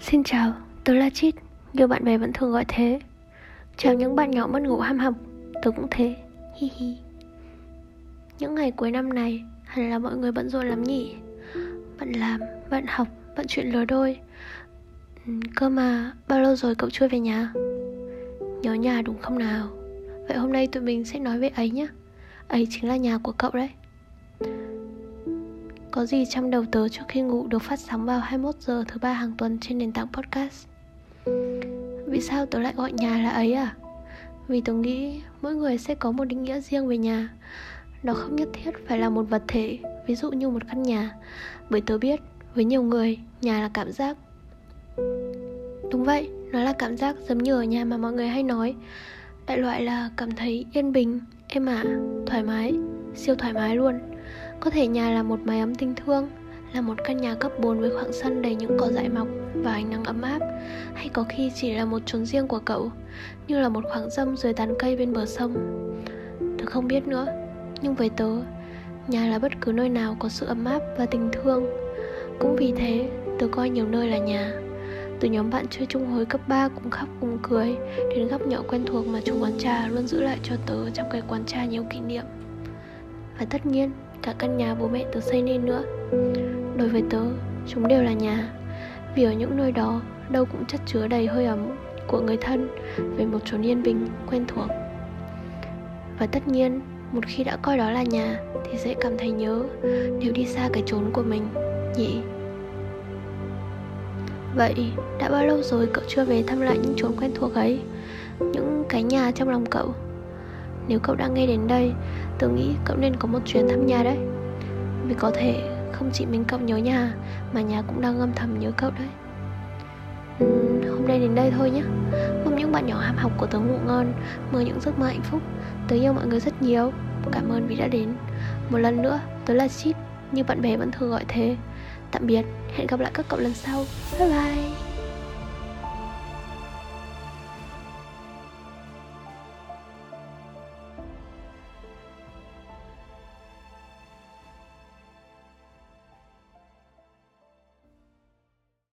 Xin chào, tớ là Chít, nhiều bạn bè vẫn thường gọi thế. Chào những bạn nhỏ mất ngủ ham học, tớ cũng thế, hi hi. Những ngày cuối năm này, hẳn là mọi người bận rộn lắm nhỉ? Bận làm, bận học, bận chuyện lứa đôi. Ừ, cơ mà, bao lâu rồi cậu chưa về nhà? Nhớ nhà đúng không nào? Vậy hôm nay tụi mình sẽ nói về ấy nhé Ấy chính là nhà của cậu đấy có gì trong đầu tớ trước khi ngủ được phát sóng vào 21 giờ thứ ba hàng tuần trên nền tảng podcast. Vì sao tớ lại gọi nhà là ấy à? Vì tớ nghĩ mỗi người sẽ có một định nghĩa riêng về nhà. Nó không nhất thiết phải là một vật thể, ví dụ như một căn nhà. Bởi tớ biết, với nhiều người, nhà là cảm giác. Đúng vậy, nó là cảm giác giống như ở nhà mà mọi người hay nói. Đại loại là cảm thấy yên bình, êm ả, thoải mái, siêu thoải mái luôn có thể nhà là một mái ấm tình thương, Là một căn nhà cấp 4 với khoảng sân đầy những cỏ dại mọc và ánh nắng ấm áp. Hay có khi chỉ là một chốn riêng của cậu, Như là một khoảng râm dưới tán cây bên bờ sông. Tớ không biết nữa, Nhưng với tớ, Nhà là bất cứ nơi nào có sự ấm áp và tình thương. Cũng vì thế, Tớ coi nhiều nơi là nhà. Từ nhóm bạn chơi chung hồi cấp 3 cũng khóc cùng cười, Đến góc nhỏ quen thuộc mà chủ quán trà luôn giữ lại cho tớ trong cái quán trà nhiều kỷ niệm. Và tất nhiên cả căn nhà bố mẹ tớ xây nên nữa. Đối với tớ, chúng đều là nhà. Vì ở những nơi đó, đâu cũng chất chứa đầy hơi ấm của người thân về một chốn yên bình, quen thuộc. Và tất nhiên, một khi đã coi đó là nhà thì sẽ cảm thấy nhớ nếu đi xa cái chốn của mình, nhỉ? Vậy, đã bao lâu rồi cậu chưa về thăm lại những chốn quen thuộc ấy? Những cái nhà trong lòng cậu? Nếu cậu đang nghe đến đây Tớ nghĩ cậu nên có một chuyến thăm nhà đấy. Vì có thể không chỉ mình cậu nhớ nhà Mà nhà cũng đang âm thầm nhớ cậu đấy. Uhm, Hôm nay đến đây thôi nhé. Mong những bạn nhỏ ham học của tớ ngủ ngon Mơ những giấc mơ hạnh phúc. Tớ yêu mọi người rất nhiều. Cảm ơn vì đã đến. Một lần nữa tớ là Chít Như bạn bè vẫn thường gọi thế. Tạm biệt Hẹn gặp lại các cậu lần sau. Bye bye.